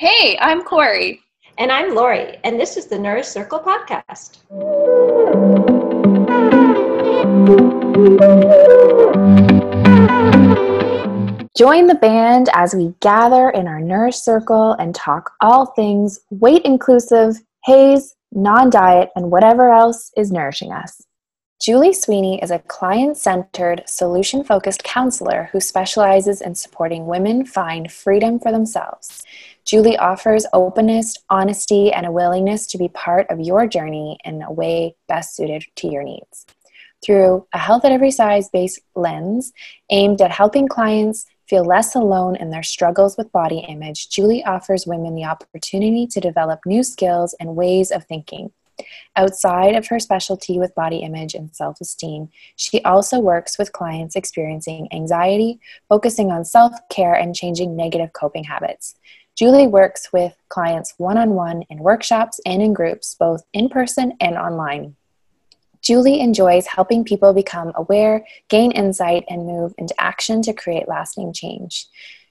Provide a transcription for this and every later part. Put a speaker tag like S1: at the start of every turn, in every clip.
S1: Hey, I'm Corey.
S2: And I'm Lori, and this is the Nourish Circle podcast.
S3: Join the band as we gather in our Nourish Circle and talk all things weight inclusive, HAES, non diet, and whatever else is nourishing us. Julie Sweeney is a client centered, solution focused counselor who specializes in supporting women find freedom for themselves. Julie offers openness, honesty, and a willingness to be part of your journey in a way best suited to your needs. Through a health at every size based lens aimed at helping clients feel less alone in their struggles with body image, Julie offers women the opportunity to develop new skills and ways of thinking. Outside of her specialty with body image and self esteem, she also works with clients experiencing anxiety, focusing on self care and changing negative coping habits. Julie works with clients one on one in workshops and in groups, both in person and online. Julie enjoys helping people become aware, gain insight, and move into action to create lasting change.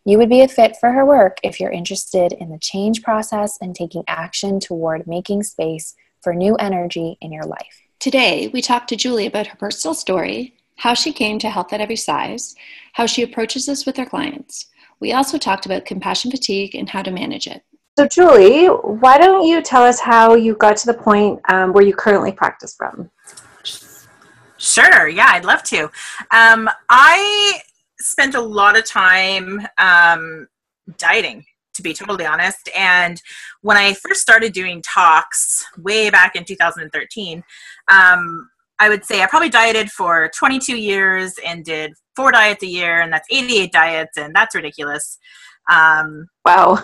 S3: You would be a fit for her work if you're interested in the change process and taking action toward making space for new energy in your life.
S1: Today, we talked to Julie about her personal story, how she came to Health at Every Size, how she approaches this with her clients. We also talked about compassion fatigue and how to manage it.
S2: So, Julie, why don't you tell us how you got to the point um, where you currently practice from?
S4: Sure. Yeah, I'd love to. Um, I spent a lot of time um, dieting, to be totally honest. And when I first started doing talks way back in 2013, um, I would say I probably dieted for 22 years and did four diets a year, and that's 88 diets, and that's ridiculous.
S2: Um, wow.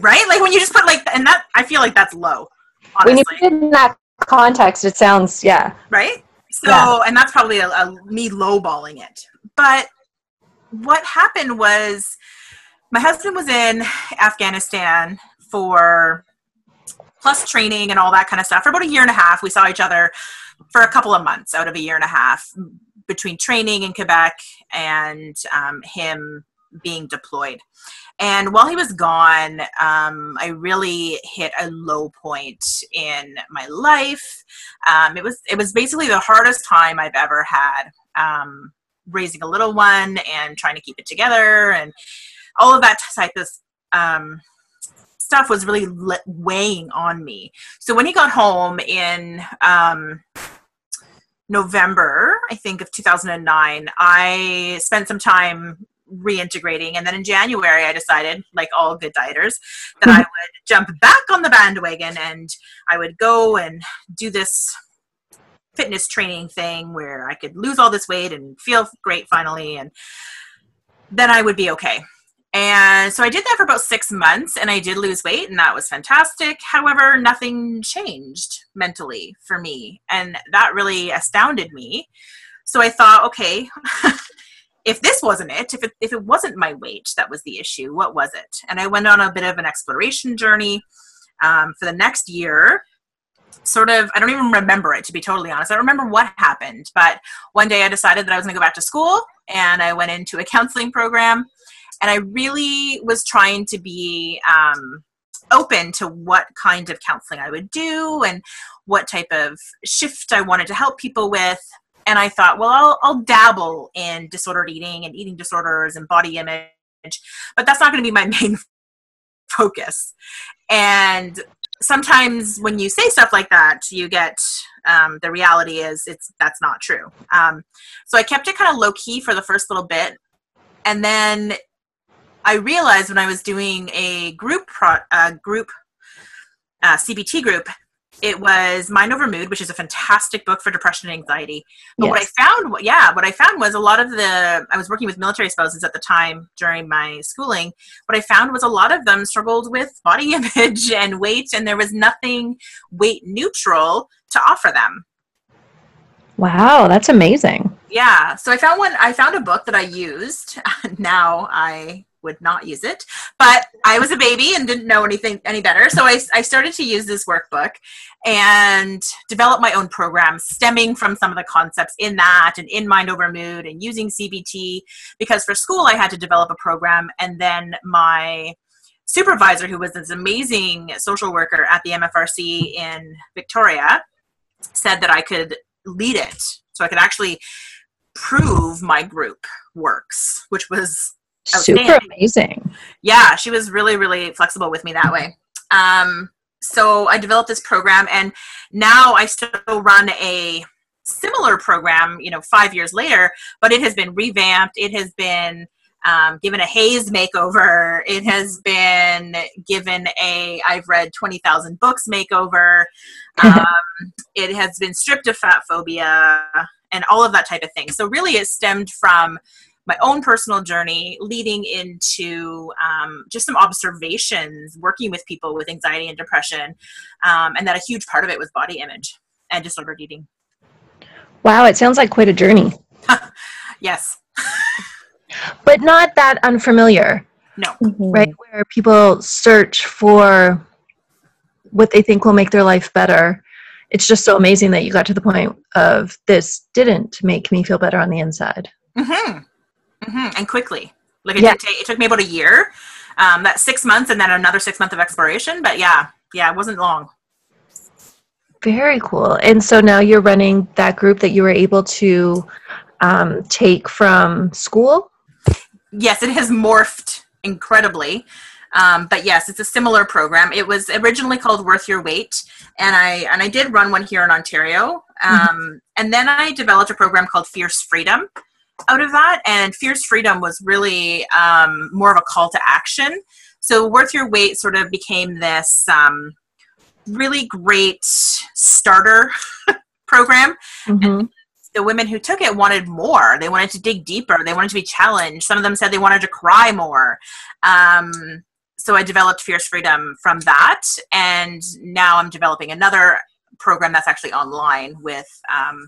S4: right? Like when you just put like, and that, I feel like that's low.
S2: Honestly. When you put it in that context, it sounds, yeah.
S4: Right? So, yeah. and that's probably a, a, me lowballing it. But what happened was my husband was in Afghanistan for plus training and all that kind of stuff for about a year and a half. We saw each other for a couple of months out of a year and a half between training in Quebec and um, him being deployed. And while he was gone, um, I really hit a low point in my life. Um, it was it was basically the hardest time I've ever had um, raising a little one and trying to keep it together and all of that type of um, stuff was really weighing on me. So when he got home in um, November, I think of 2009, I spent some time reintegrating. And then in January, I decided, like all good dieters, that I would jump back on the bandwagon and I would go and do this fitness training thing where I could lose all this weight and feel great finally. And then I would be okay. And so I did that for about six months and I did lose weight and that was fantastic. However, nothing changed mentally for me. And that really astounded me. So I thought, okay, if this wasn't it, if it, if it wasn't my weight that was the issue, what was it? And I went on a bit of an exploration journey um, for the next year. Sort of, I don't even remember it to be totally honest. I remember what happened, but one day I decided that I was going to go back to school and I went into a counseling program. And I really was trying to be um, open to what kind of counseling I would do and what type of shift I wanted to help people with and I thought, well, I'll, I'll dabble in disordered eating and eating disorders and body image, but that's not going to be my main focus. And sometimes when you say stuff like that, you get um, the reality is it's that's not true. Um, so I kept it kind of low key for the first little bit, and then I realized when I was doing a group pro, uh, group uh, CBT group it was Mind Over Mood, which is a fantastic book for depression and anxiety. But yes. what I found, yeah, what I found was a lot of the, I was working with military spouses at the time during my schooling. What I found was a lot of them struggled with body image and weight, and there was nothing weight neutral to offer them.
S2: Wow, that's amazing.
S4: Yeah. So I found one, I found a book that I used. now I would not use it. But I was a baby and didn't know anything any better. So I, I started to use this workbook and develop my own program stemming from some of the concepts in that and in Mind Over Mood and using CBT because for school I had to develop a program and then my supervisor, who was this amazing social worker at the MFRC in Victoria, said that I could lead it. So I could actually prove my group works, which was
S2: super amazing.
S4: Yeah, she was really, really flexible with me that way. Um, so I developed this program, and now I still run a similar program, you know, five years later, but it has been revamped. It has been um, given a HAES makeover. It has been given a I've read 20,000 books makeover. Um, it has been stripped of fat phobia and all of that type of thing. So, really, it stemmed from my own personal journey leading into um, just some observations working with people with anxiety and depression um, and that a huge part of it was body image and disordered eating.
S2: Wow it sounds like quite a journey.
S4: Yes.
S2: But not that unfamiliar.
S4: No.
S2: Mm-hmm. right where people search for what they think will make their life better. It's just so amazing that you got to the point of this didn't make me feel better on the inside.
S4: Mm-hmm mm-hmm. and quickly. Like it, yeah. take, it took me about a year, um, that six months, and then another six months of exploration. But yeah, yeah, it wasn't long.
S2: Very cool. And so now you're running that group that you were able to um, take from school.
S4: Yes, it has morphed incredibly. Um, but yes, it's a similar program. It was originally called Worth Your Weight, and I and I did run one here in Ontario. Mm-hmm. Um, and then I developed a program called Fierce Freedom, out of that. And Fierce Freedom was really um, more of a call to action. So Worth Your Weight sort of became this um, really great starter program. Mm-hmm. the women who took it wanted more. They wanted to dig deeper. They wanted to be challenged. Some of them said they wanted to cry more. Um, so I developed Fierce Freedom from that, and now I'm developing another program that's actually online with um,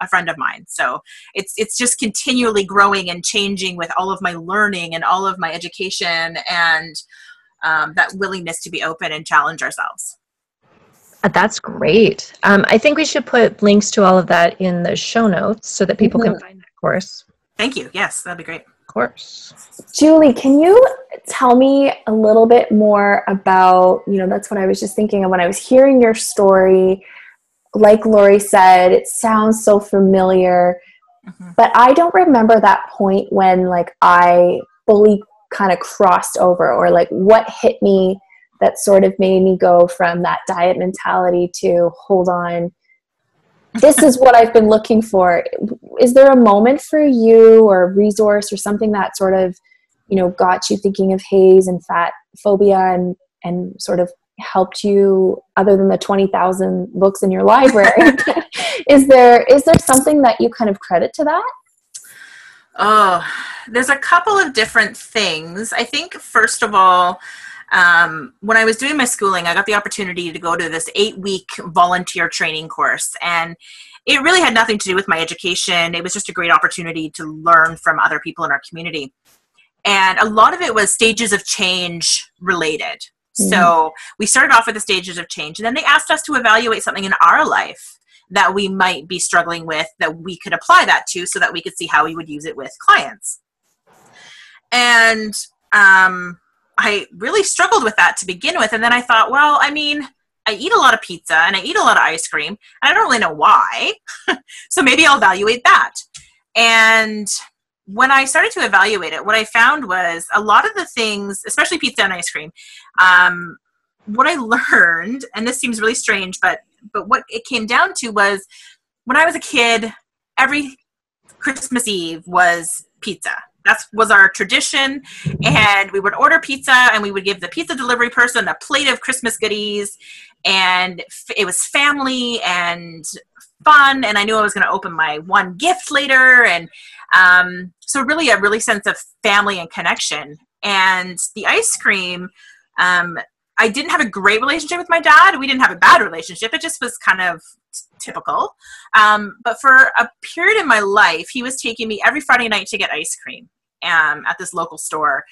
S4: a friend of mine. So it's it's just continually growing and changing with all of my learning and all of my education and um, that willingness to be open and challenge ourselves.
S2: Uh, that's great. Um, I think we should put links to all of that in the show notes so that people mm-hmm. can find that course.
S4: Thank you. Yes, that'd be great.
S2: Of course.
S3: Julie, can you tell me a little bit more about, you know, that's what I was just thinking of when I was hearing your story like Lori said, it sounds so familiar, mm-hmm. but I don't remember that point when like I fully kind of crossed over or like what hit me that sort of made me go from that diet mentality to hold on this is what I've been looking for. Is there a moment for you or a resource or something that sort of, you know, got you thinking of HAES and fat phobia and and sort of helped you other than the 20,000 books in your library is there is there something that you kind of credit to that?
S4: Oh there's a couple of different things. I think first of all um, when i was doing my schooling i got the opportunity to go to this eight week volunteer training course and it really had nothing to do with my education. It was just a great opportunity to learn from other people in our community. And a lot of it was stages of change related Mm-hmm. So we started off with the stages of change, and then they asked us to evaluate something in our life that we might be struggling with that we could apply that to so that we could see how we would use it with clients. And um, I really struggled with that to begin with. And then I thought, well, I mean, I eat a lot of pizza and I eat a lot of ice cream, and I don't really know why. so maybe I'll evaluate that. And when I started to evaluate it, what I found was a lot of the things, especially pizza and ice cream, um, what I learned, and this seems really strange, but but what it came down to was when I was a kid, every Christmas Eve was pizza. That was our tradition, and we would order pizza, and we would give the pizza delivery person a plate of Christmas goodies, and it was family and fun. And I knew I was going to open my one gift later, and um, so really a really sense of family and connection. And the ice cream, um, I didn't have a great relationship with my dad. We didn't have a bad relationship. It just was kind of typical. Um, but for a period in my life, he was taking me every Friday night to get ice cream um, at this local store.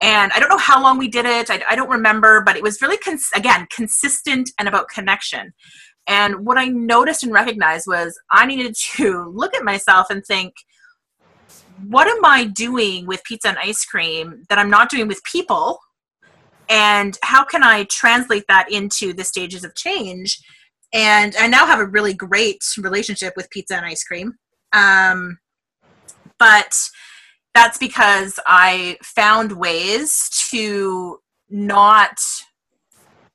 S4: And I don't know how long we did it. I, I don't remember, but it was really, cons- again, consistent and about connection. And what I noticed and recognized was I needed to look at myself and think, what am I doing with pizza and ice cream that I'm not doing with people and how can I translate that into the stages of change? And I now have a really great relationship with pizza and ice cream. Um, but that's because I found ways to not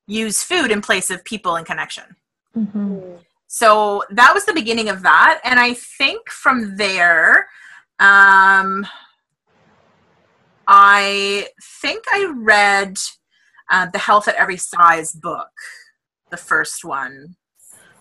S4: use food in place of people and connection. Mm-hmm. So that was the beginning of that. And I think from there, um, I think I read uh, the Health at Every Size book, the first one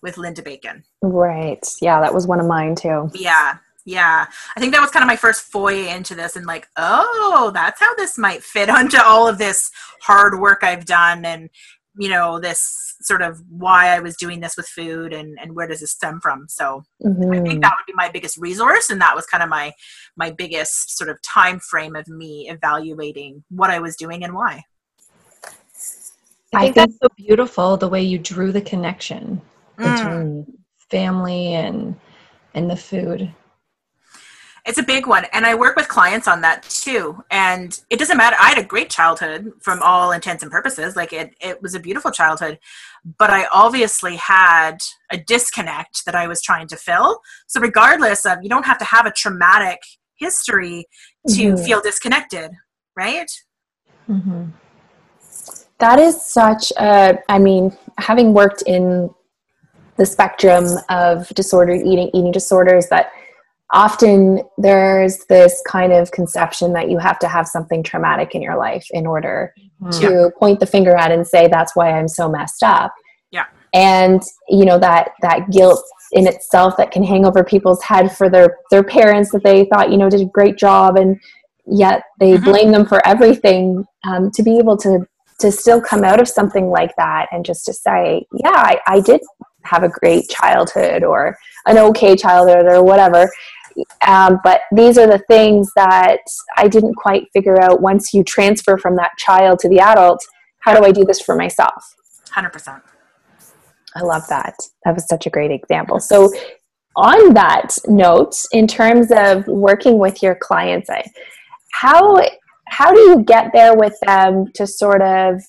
S4: with Linda Bacon.
S3: Right. Yeah, that was one of mine too.
S4: Yeah. Yeah. I think that was kind of my first foray into this and like, oh, that's how this might fit onto all of this hard work I've done and you know, this sort of why I was doing this with food and, and where does this stem from. So mm-hmm. I think mm-hmm. that would be my biggest resource and that was kind of my my biggest sort of time frame of me evaluating what I was doing and why.
S2: I think that's so beautiful the way you drew the connection mm. between family and and the food.
S4: It's a big one. And I work with clients on that too. And it doesn't matter. I had a great childhood from all intents and purposes. Like it, it was a beautiful childhood. But I obviously had a disconnect that I was trying to fill. So, regardless of, you don't have to have a traumatic history to mm-hmm. feel disconnected, right?
S3: Mm-hmm. That is such a, I mean, having worked in the spectrum of disordered eating, eating disorders, that often there's this kind of conception that you have to have something traumatic in your life in order mm-hmm. to point the finger at and say that's why i'm so messed up
S4: yeah
S3: and you know that that guilt in itself that can hang over people's head for their their parents that they thought you know did a great job and yet they mm-hmm. blame them for everything um, to be able to to still come out of something like that and just to say yeah I, I did have a great childhood or an okay childhood or whatever um, but these are the things that I didn't quite figure out once you transfer from that child to the adult. How do I do this for myself?
S4: 100%.
S3: I love that. That was such a great example. So, on that note, in terms of working with your clients, how how do you get there with them to sort of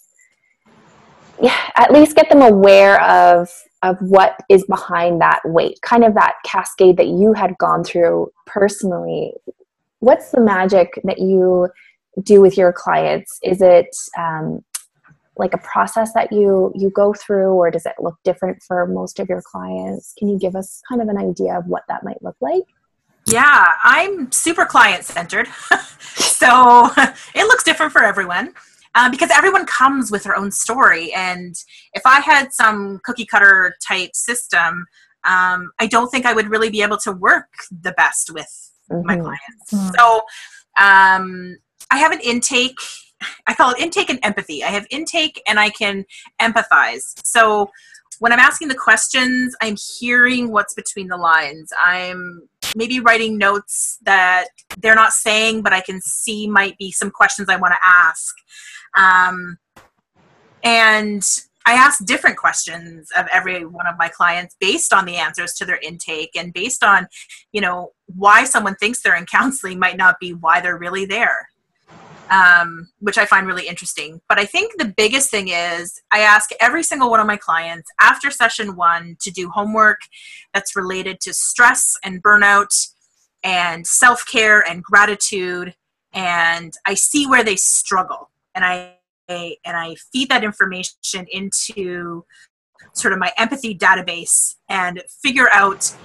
S3: yeah, at least get them aware of of what is behind that weight, kind of that cascade that you had gone through personally. What's the magic that you do with your clients? Is it um, like a process that you you go through, or does it look different for most of your clients? Can you give us kind of an idea of what that might look like?
S4: Yeah, I'm super client centered, so it looks different for everyone uh, because everyone comes with their own story. And if I had some cookie cutter type system, um, I don't think I would really be able to work the best with mm-hmm. my clients. Mm-hmm. So um, I have an intake. I call it intake and empathy. I have intake and I can empathize. So when I'm asking the questions, I'm hearing what's between the lines. I'm maybe writing notes that they're not saying, but I can see might be some questions I want to ask. Um, and I ask different questions of every one of my clients based on the answers to their intake and based on, you know, why someone thinks they're in counseling might not be why they're really there, um, which I find really interesting. But I think the biggest thing is I ask every single one of my clients after session one to do homework that's related to stress and burnout and self care and gratitude. And I see where they struggle and I and I feed that information into sort of my empathy database and figure out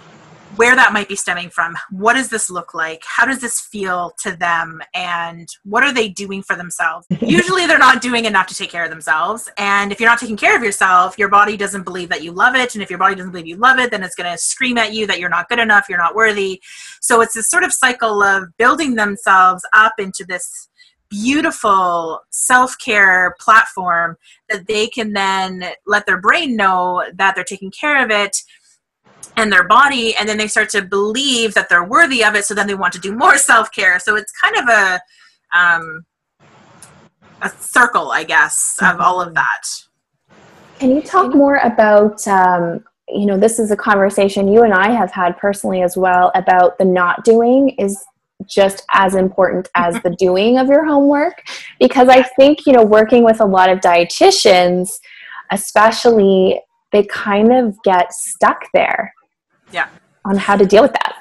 S4: where that might be stemming from. What does this look like? How does this feel to them? And what are they doing for themselves? Usually they're not doing enough to take care of themselves. And if you're not taking care of yourself, your body doesn't believe that you love it. And if your body doesn't believe you love it, then it's going to scream at you that you're not good enough, you're not worthy. So it's this sort of cycle of building themselves up into this beautiful self-care platform that they can then let their brain know that they're taking care of it and their body and then they start to believe that they're worthy of it so then they want to do more self-care. So it's kind of a um, a circle i guess of mm-hmm. all of that.
S3: Can you talk more about um, you know this is a conversation you and i have had personally as well about the not doing. Is just as important as the doing of your homework because I think, you know, working with a lot of dietitians, especially, they kind of get stuck there.
S4: Yeah.
S3: On how to deal with that.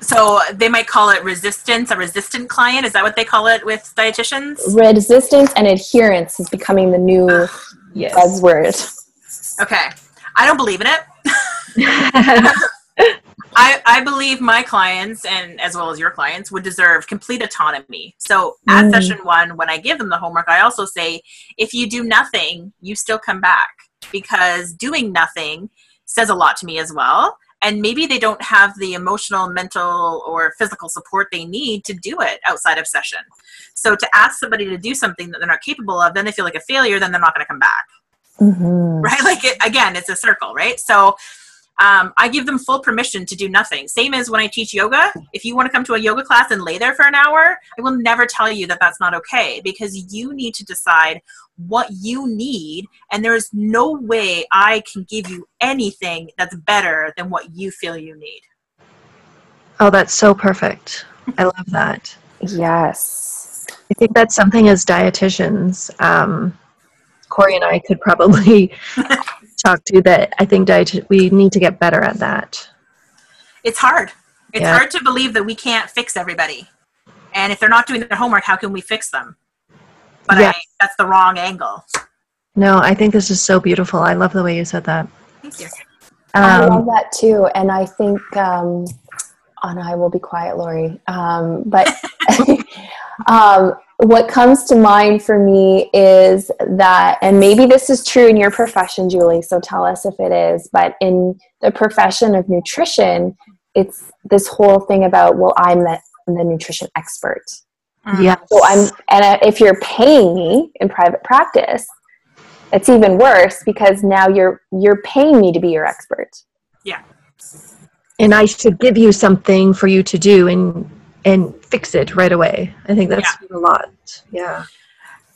S4: So they might call it resistance, a resistant client. Is that what they call it with dietitians?
S3: Resistance and adherence is becoming the new ah,
S2: Yes.
S3: buzzword.
S4: Okay. I don't believe in it. I, I believe my clients and as well as your clients would deserve complete autonomy. So at
S3: Mm.
S4: session one, when I give them the homework, I also say, if you do nothing, you still come back because doing nothing says a lot to me as well. And maybe they don't have the emotional, mental, or physical support they need to do it outside of session. So to ask somebody to do something that they're not capable of, then they feel like a failure, then they're not going to come back
S3: Mm-hmm.
S4: right? Like it, again, it's a circle, right? So um, I give them full permission to do nothing. Same as when I teach yoga. If you want to come to a yoga class and lay there for an hour, I will never tell you that that's not okay because you need to decide what you need, and there is no way I can give you anything that's better than what you feel you need.
S2: Oh, that's so perfect. I love that.
S3: Yes.
S2: I think that's something as dietitians, um, Corey and I could probably talk to that. I think diet- we need to get better at that.
S4: It's hard. It's
S2: Yeah.
S4: hard to believe that we can't fix everybody. And if they're not doing their homework, how can we fix them? But
S2: Yes.
S4: I, that's the wrong angle.
S2: No, I think this is so beautiful. I love the way you said that.
S4: Thank you.
S3: I love
S2: Um,
S3: that too. And I think, um, oh no, I will be quiet, Lori. Um, but um, what comes to mind for me is that, and maybe this is true in your profession, Julie, so tell us if it is, but in the profession of nutrition, it's this whole thing about, well, I'm the, the nutrition expert.
S4: Mm.
S2: yes.
S3: So I'm, and uh, if you're paying me in private practice, it's even worse because now you're you're paying me to be your expert. Yeah.
S2: And I should give you something for you to do and and fix it right away. I think that's a lot. Yeah.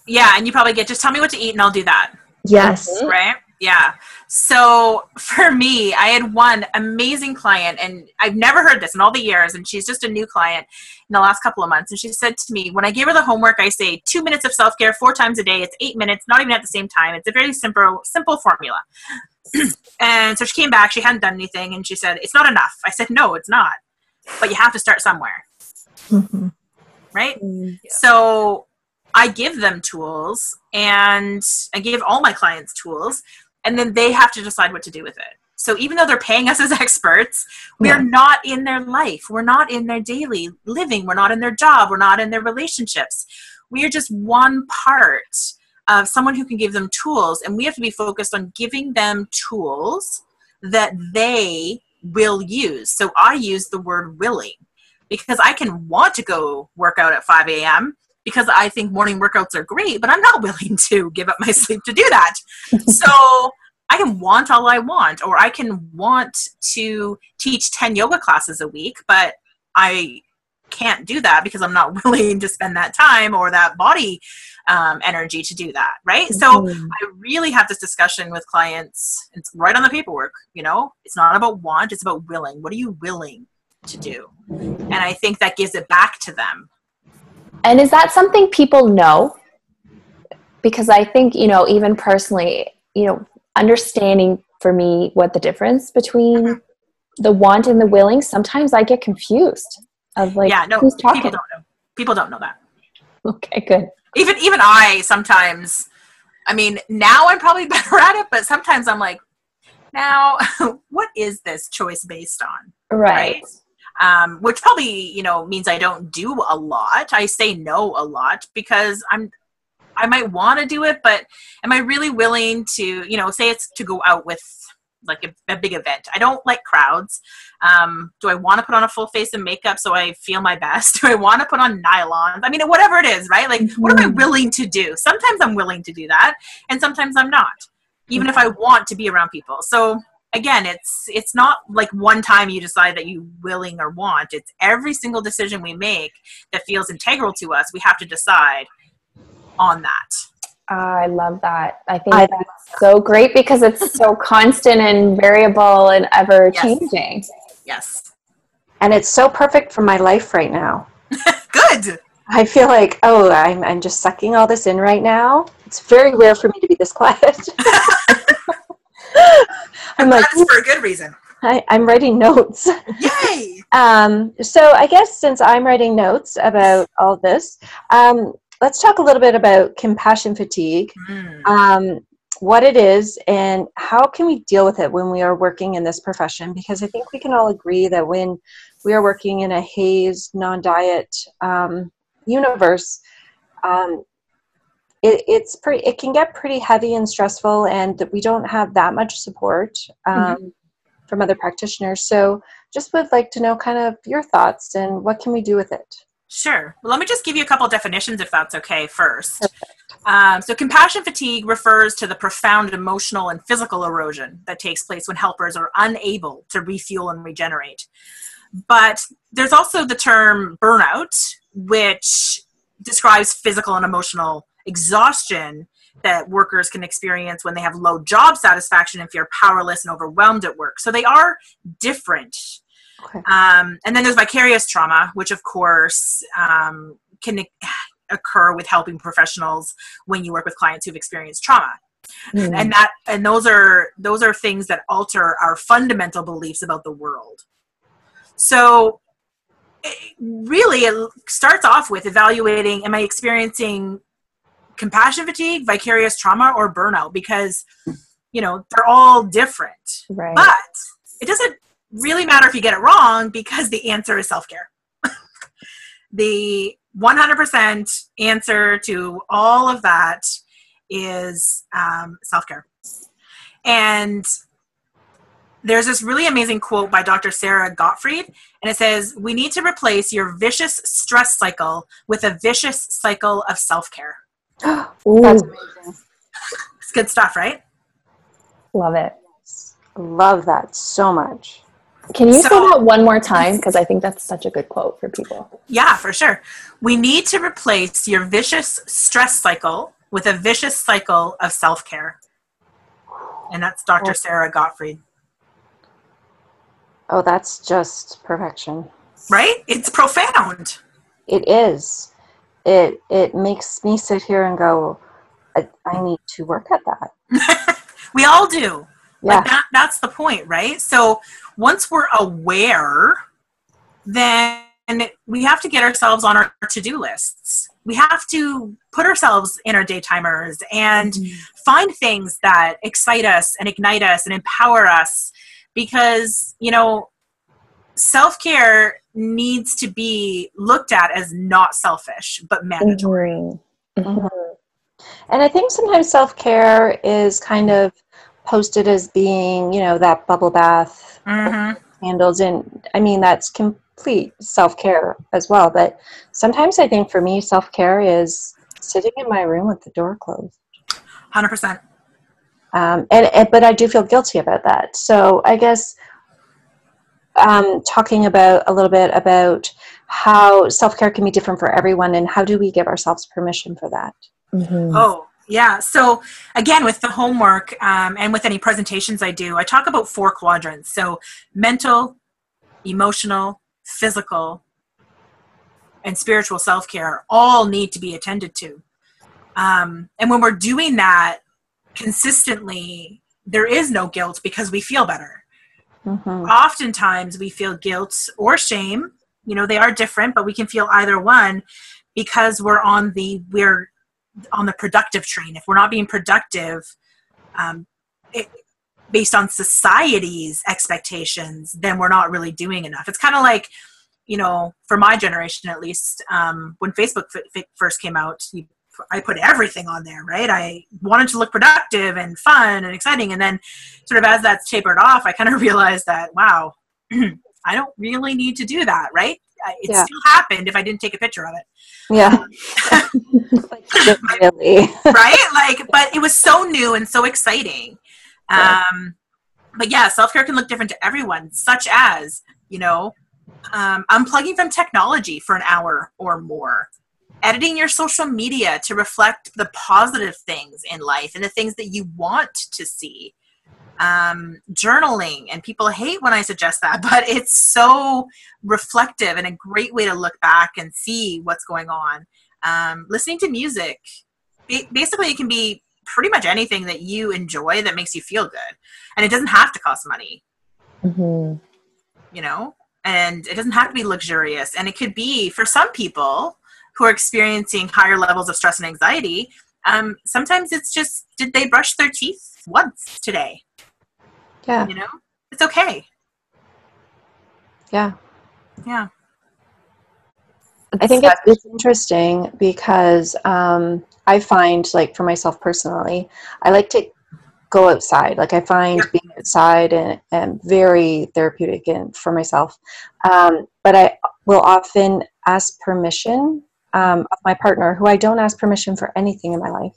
S4: Yeah, and you probably get just tell me what to eat and I'll do that.
S2: Yes.
S3: Mhm.
S4: Right? Yeah. So for me, I had one amazing client, and I've never heard this in all the years, and she's just a new client in the last couple of months. And she said to me, when I gave her the homework, I say two minutes of self care four times a day. It's eight minutes, not even at the same time. It's a very simple, simple formula. and so she came back. She hadn't done anything, and she said, "It's not enough." I said, "No, it's not. But you have to start somewhere,
S2: Mhm.
S4: right?" So I give them tools and I give all my clients tools and then they have to decide what to do with it. So even though they're paying us as experts, we
S2: Yeah.
S4: not in their life. We're not in their daily living. We're not in their job. We're not in their relationships. We are just one part of someone who can give them tools and we have to be focused on giving them tools that they will use. So I use the word willing because I can want to go work out at 5 a.m because I think morning workouts are great, but I'm not willing to give up my sleep to do that. so I can want all I want, or I can want to teach 10 yoga classes a week, but I can't do that because I'm not willing to spend that time or that body um, energy to do that, right? So
S3: Mhm.
S4: I really have this discussion with clients. It's right on the paperwork, you know? It's not about want, it's about willing. What are you willing to do? And I think that gives it back to them.
S3: And is that something people know? Because I think, you know, even personally, you know, understanding for me what the difference between
S4: Mhm.
S3: the want and the willing, sometimes I get confused of like,
S4: yeah, no,
S3: who's
S4: people don't know. People don't know that.
S3: Okay, good.
S4: Even even I sometimes. I mean, now I'm probably better at it, but sometimes I'm like, now, what is this choice based on?
S3: Right.
S4: Um, which probably you know means I don't do a lot. I say no a lot because I'm. I might want to do it, but am I really willing to? You know, say it's to go out with like a, a big event. I don't like crowds. Um, do I want to put on a full face of makeup so I feel my best? Do I want to put on nylons? I mean, whatever it is, right? Like, what am I
S3: Mhm.
S4: willing to do? Sometimes I'm willing to do that, and sometimes I'm not, even if I want to be around people. So again, it's it's not like one time you decide that you willing or want. It's every single decision we make that feels integral to us. We have to decide on that.
S3: Ah, I love that. I think
S2: I-
S3: that's so great because it's so constant and variable and ever changing.
S4: Yes.
S5: and it's so perfect for my life right now.
S4: Good.
S5: I feel like, oh, I'm, I'm just sucking all this in right now. It's very rare for me to be this quiet. I'm like,
S4: for a good reason.
S5: I, I'm writing notes.
S4: Yay!
S5: Um, so I guess since I'm writing notes about all this, um, let's talk a little bit about compassion fatigue,
S4: Mm.
S5: um, what it is, and how can we deal with it when we are working in this profession? Because I think we can all agree that when we are working in a HAES non-diet um, universe, um, it, it's pretty. It can get pretty heavy and stressful, and that we don't have that much support um, from other practitioners. So, just would like to know kind of your thoughts and what can we do with it.
S4: Sure. Well, let me just give you a couple definitions if that's okay first. Um, so, compassion fatigue refers to the profound emotional and physical erosion that takes place when helpers are unable to refuel and regenerate. But there's also the term burnout, which describes physical and emotional exhaustion that workers can experience when they have low job satisfaction and feel powerless and overwhelmed at work. So, they are different.
S5: Okay.
S4: Um, and then there's vicarious trauma, which of course um, can occur with helping professionals when you work with clients who've experienced trauma.
S3: Mm.
S4: And that and those are those are things that alter our fundamental beliefs about the world. So it, really it starts off with evaluating am I experiencing compassion fatigue, vicarious trauma or burnout because you know, they're all different.
S3: right.
S4: But it doesn't really matter if you get it wrong because the answer is self care. the 100% answer to all of that is um, self care. And there's this really amazing quote by Dr. Sara Gottfried, and it says, We need to replace your vicious stress cycle with a vicious cycle of self care.
S3: Ooh,
S5: That's amazing.
S4: It's good stuff, right?
S3: love it.
S5: Love that so much.
S3: Can you say that one more time? Because I think that's such a good quote for people.
S4: Yeah, for sure. We need to replace your vicious stress cycle with a vicious cycle of self care. And that's Dr. Oh. Sara Gottfried,
S5: Oh, that's just perfection.
S4: right? It's profound.
S5: It is. It it makes me sit here and go, I, I need to work at that.
S4: We all do.
S5: Yeah.
S4: Like that, that's the point, right? So once we're aware, then we have to get ourselves on our to do lists. We have to put ourselves in our day timers and mm-hmm. find things that excite us and ignite us and empower us because, you know, self care needs to be looked at as not selfish but mandatory.
S3: Mhm.
S5: Mhm. And I think sometimes self care is kind of posted as being, you know, that bubble bath
S4: Mhm.
S5: handles. And I mean, that's complete self care as well. But sometimes I think for me, self care is sitting in my room with the door closed.
S4: 100%.
S5: Um, and, and but I do feel guilty about that. So I guess um, talking about a little bit about how self care can be different for everyone, and how do we give ourselves permission for that?
S3: Mhm.
S4: Oh, yeah. So, again, with the homework um, and with any presentations I do, I talk about four quadrants. So, mental, emotional, physical, and spiritual self care all need to be attended to. Um, and when we're doing that consistently, there is no guilt because we feel better.
S5: Hmm
S4: Oftentimes, we feel guilt or shame. You know, they are different, but we can feel either one because we're on the we're on the productive train. If we're not being productive, um, it, based on society's expectations, then we're not really doing enough. It's kind of like, you know, for my generation at least, um, when Facebook f- f- first came out, you, I put everything on there, right? I wanted to look productive and fun and exciting, and then sort of as that's tapered off, I kind of realized that wow, I don't really need to do that, right? It
S5: Yeah.
S4: still happened if I didn't take a picture of it.
S5: Yeah. Like, really.
S4: right? Like, but it was so new and so exciting.
S5: Yeah.
S4: Um, but yeah, self care can look different to everyone, such as, you know, um, unplugging from technology for an hour or more, editing your social media to reflect the positive things in life and the things that you want to see. um, journaling. And people hate when I suggest that, but it's so reflective and a great way to look back and see what's going on. Um, listening to music. Basically, it can be pretty much anything that you enjoy that makes you feel good. And it doesn't have to cost money.
S3: Mm-hmm.
S4: You know? And it doesn't have to be luxurious. And it could be, for some people who are experiencing higher levels of stress and anxiety, um, sometimes it's just, did they brush their teeth once today?
S5: Yeah.
S4: You know? It's okay.
S5: Yeah.
S4: Yeah.
S5: I think it's, it's interesting because um, I find, like, for myself personally, I like to go outside. Like, I find
S4: Yep.
S5: being outside and, and very therapeutic and for myself. Um, but I will often ask permission um, of my partner, who I don't ask permission for anything in my life,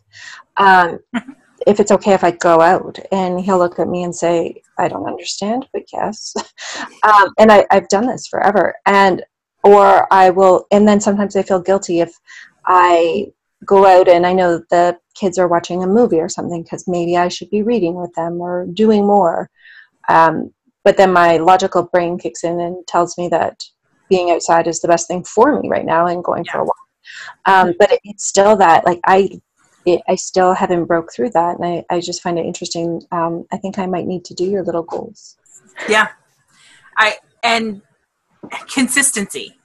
S5: um, if it's okay if I go out. And he'll look at me and say, I don't understand, but yes. um, and I, I've done this forever. And or I will, and then sometimes I feel guilty if I go out and I know the kids are watching a movie or something because maybe I should be reading with them or doing more. Um, but then my logical brain kicks in and tells me that being outside is the best thing for me right now and going for a walk. Um, but it, it's still that, like, I. It, I still haven't broke through that, and I, I just find it interesting. Um, I think I might need to do your little goals.
S4: Yeah. I, and consistency.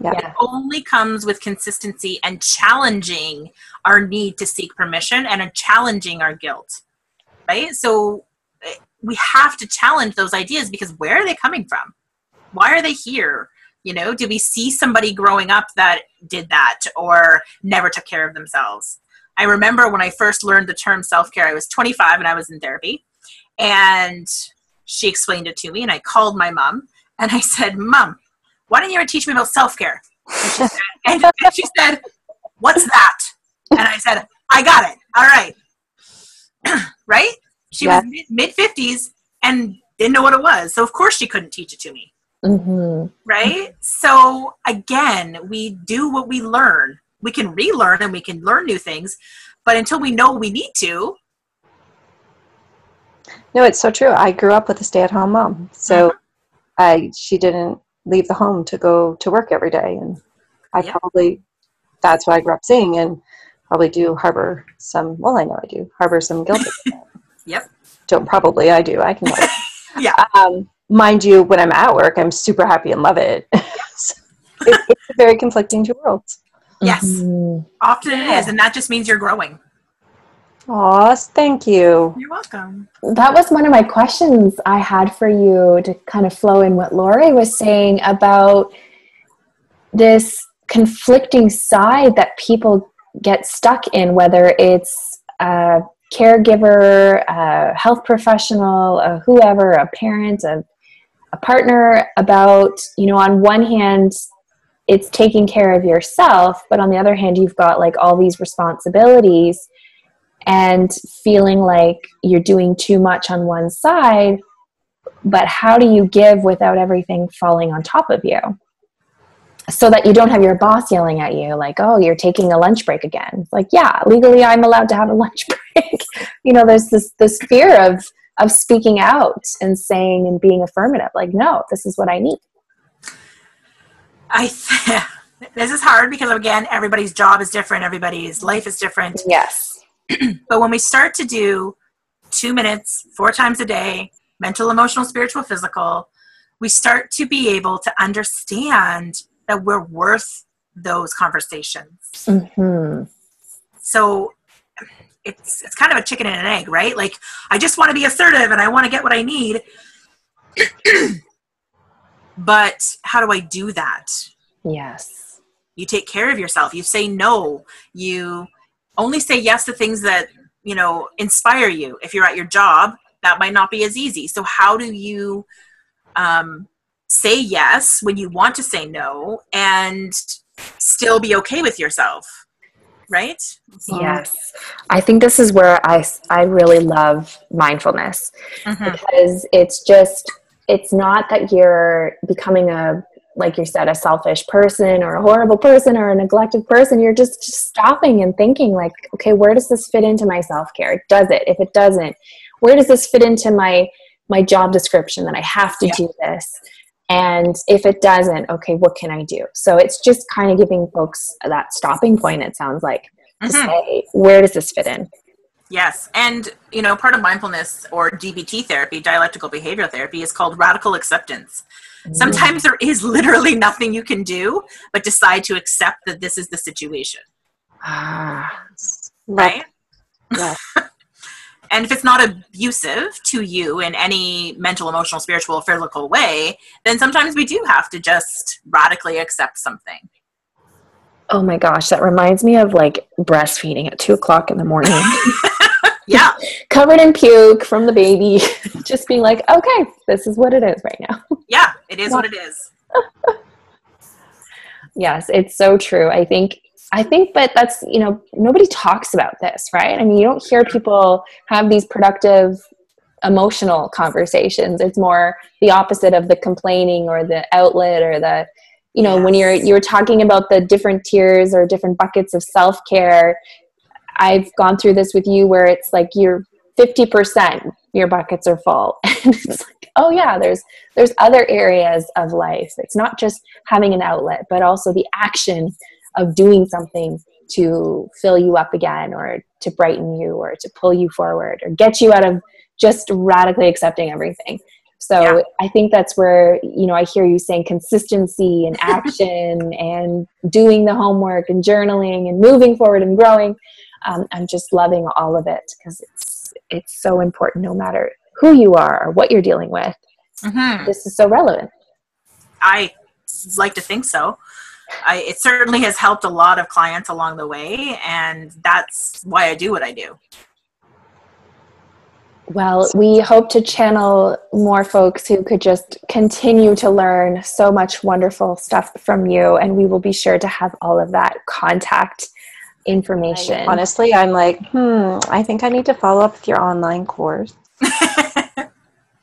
S5: Yeah.
S3: Yeah.
S4: only comes with consistency and challenging our need to seek permission and challenging our guilt right so eh, we have to challenge those ideas because where are they coming from why are they here you know did we see somebody growing up that did that or never took care of themselves? I remember when i first learned the term self-care i was 25 and i was in therapy. And she explained it to me and i called my mom and i said mom why don't you ever teach me about self-care? And she, said, and, and she said what's that? And i said i got it. All right. Right? She
S5: Yeah.
S4: was mid 50s and didn't know what it was. So of course she couldn't teach it to me
S3: Mm-hmm.
S4: right so again we do what we learn we can relearn and we can learn new things but until we know we need to
S5: No, it's so true. I grew up with a stay-at-home mom, so I she didn't leave the home to go to work every day, and I
S4: Yep.
S5: probably that's what I grew up seeing, and probably do harbor some. Well, I know I do harbor some guilt.
S4: Yep.
S5: Don't probably I do. I can.
S4: Yeah.
S5: Um, mind you, when I'm at work, I'm super happy and love it. So it it's very conflicting two worlds.
S4: yes
S3: Mhm.
S4: often it is and that just means you're growing
S5: Aw, thank you.
S4: you're welcome
S3: That was one of my questions I had for you to kind of flow in what Lori was saying about this conflicting side that people get stuck in, whether it's a caregiver, a health professional, a whoever, a parent, a, a partner, about, you know, on one hand, it's taking care of yourself, but on the other hand, you've got like all these responsibilities and feeling like you're doing too much on one side but how do you give without everything falling on top of you? So that you don't have your boss yelling at you like oh you're taking a lunch break again. Like yeah legally i'm allowed to have a lunch break. You know there's this this fear of of speaking out and saying and being affirmative like no this is what i need.
S4: I th- this is hard because again everybody's job is different everybody's life is different.
S3: Yes.
S4: But when we start to do two minutes, four times a day, mental, emotional, spiritual, physical, we start to be able to understand that we're worth those conversations.
S3: hmm
S4: So it's it's kind of a chicken and an egg, right? Like I just want to be assertive and I want to get what I need. but how do I do that?
S3: yes
S4: you take care of yourself you say no you only say yes to things that you know inspire you if you're at your job that might not be as easy so how do you um, say yes when you want to say no and still be okay with yourself right
S3: yes i think this is where i i really love mindfulness
S4: Mhm.
S3: because it's just it's not that you're becoming a like you said a selfish person or a horrible person or a neglected person you're just, just stopping and thinking like okay where does this fit into my self-care does it if it doesn't where does this fit into my my job description that I have to
S4: Yeah.
S3: do this? And if it doesn't, okay, what can I do? So it's just kind of giving folks that stopping point, it sounds like, to
S4: Mhm.
S3: say, where does this fit in?
S4: Yes, and you know, part of mindfulness or DBT therapy, dialectical behavioral therapy, is called radical acceptance. Sometimes there is literally nothing you can do but decide to accept that this is the situation,
S3: Ah,
S4: right?
S5: Yeah.
S4: And if it's not abusive to you in any mental, emotional, spiritual, or physical way, then sometimes we do have to just radically accept something.
S3: oh my gosh, that reminds me of like breastfeeding at two o'clock in the morning,
S4: Yeah,
S3: covered in puke from the baby, just being like, okay, this is what it is right now.
S4: yeah, it is what it is.
S3: Yes, it's so true. I think I think but that's, you know, nobody talks about this, right? I mean, you don't hear people have these productive emotional conversations. It's more the opposite of the complaining or the outlet or the you know, when you're you're talking about the different tiers or different buckets of self-care, I've gone through this with you where it's like you're 50% your buckets are full. And it's like, oh yeah, there's there's other areas of life. It's not just having an outlet, but also the action of doing something to fill you up again or to brighten you or to pull you forward or get you out of just radically accepting everything. So
S4: Yeah.
S3: I think that's where, you know, I hear you saying consistency and action and doing the homework and journaling and moving forward and growing. Um, I'm just loving all of it because it's it's so important no matter who you are or what you're dealing with.
S4: hmm
S3: This is so relevant.
S4: I like to think so. I, it certainly has helped a lot of clients along the way, and that's why I do what I do.
S3: Well, we hope to channel more folks who could just continue to learn so much wonderful stuff from you. And we will be sure to have all of that contact information.
S5: Honestly, I'm like, hmm, I think I need to follow up with your online course.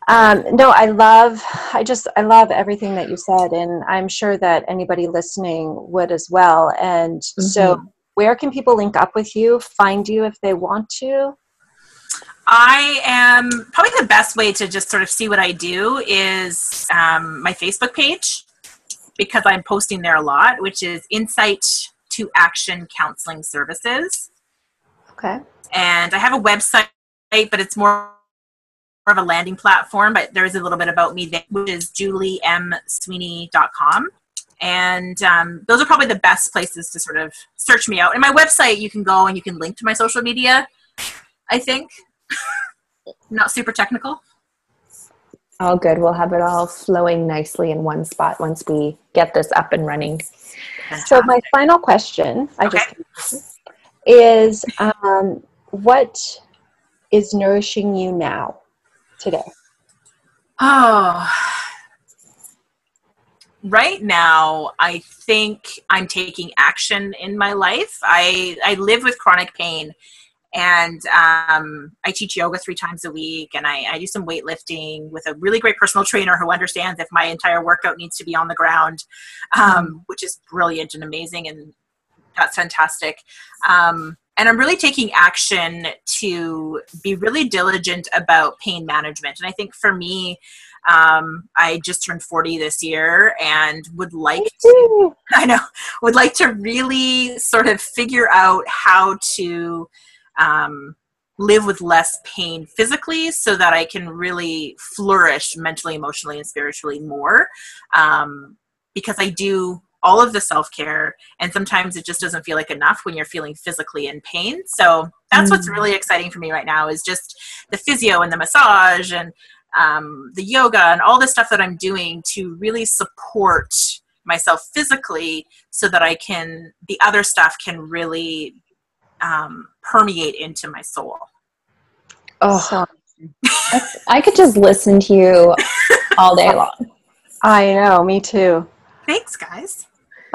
S5: Um, no, I love, I just, I love everything that you said, and I'm sure that anybody listening would as well. And so, where can people link up with you, find you if they want to?
S4: I am probably the best way to just sort of see what I do is um, my Facebook page because I'm posting there a lot, which is Insight to Action Counseling Services.
S5: Okay.
S4: and I have a website, but it's more of a landing platform. But there is a little bit about me there, which is juliemsweeney.com. And um, those are probably the best places to sort of search me out. And my website, you can go and you can link to my social media, I think. Not super technical.
S3: All good. We'll have it all flowing nicely in one spot once we get this up and running.
S5: So, my final question, I
S4: Okay.
S5: just is um, what is nourishing you now, today?
S4: Oh, right now, I think I'm taking action in my life. I, I live with chronic pain and um, I teach yoga three times a week and I, I do some weightlifting with a really great personal trainer who understands if my entire workout needs to be on the ground, um, which is brilliant and amazing. And that's fantastic. Um, and I'm really taking action to be really diligent about pain management. And I think for me, um, I just turned 40 this year and would like to, I know, would like to really sort of figure out how to um, live with less pain physically so that I can really flourish mentally, emotionally, and spiritually more. Um, because I do all of the self care, and sometimes it just doesn't feel like enough when you're feeling physically in pain. So that's what's
S3: Mm.
S4: really exciting for me right now is just the physio and the massage and um, the yoga and all the stuff that I'm doing to really support myself physically so that I can, the other stuff can really um, permeate into my soul.
S3: Oh,
S5: So,
S3: I could just listen to you all day long.
S5: I know, me too.
S4: Thanks, guys.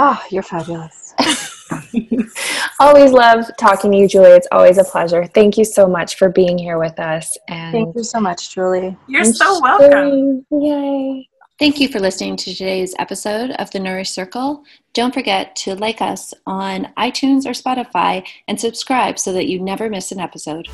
S5: Oh, you're fabulous.
S3: always love talking to you, Julie. It's always a pleasure. Thank you so much for being here with us. And
S5: Thank you so much, Julie.
S4: You're
S3: and
S4: so welcome.
S3: sharing- Yay.
S1: Thank you for listening to today's episode of The Nourish Circle. Don't forget to like us on iTunes or Spotify and subscribe so that you never miss an episode.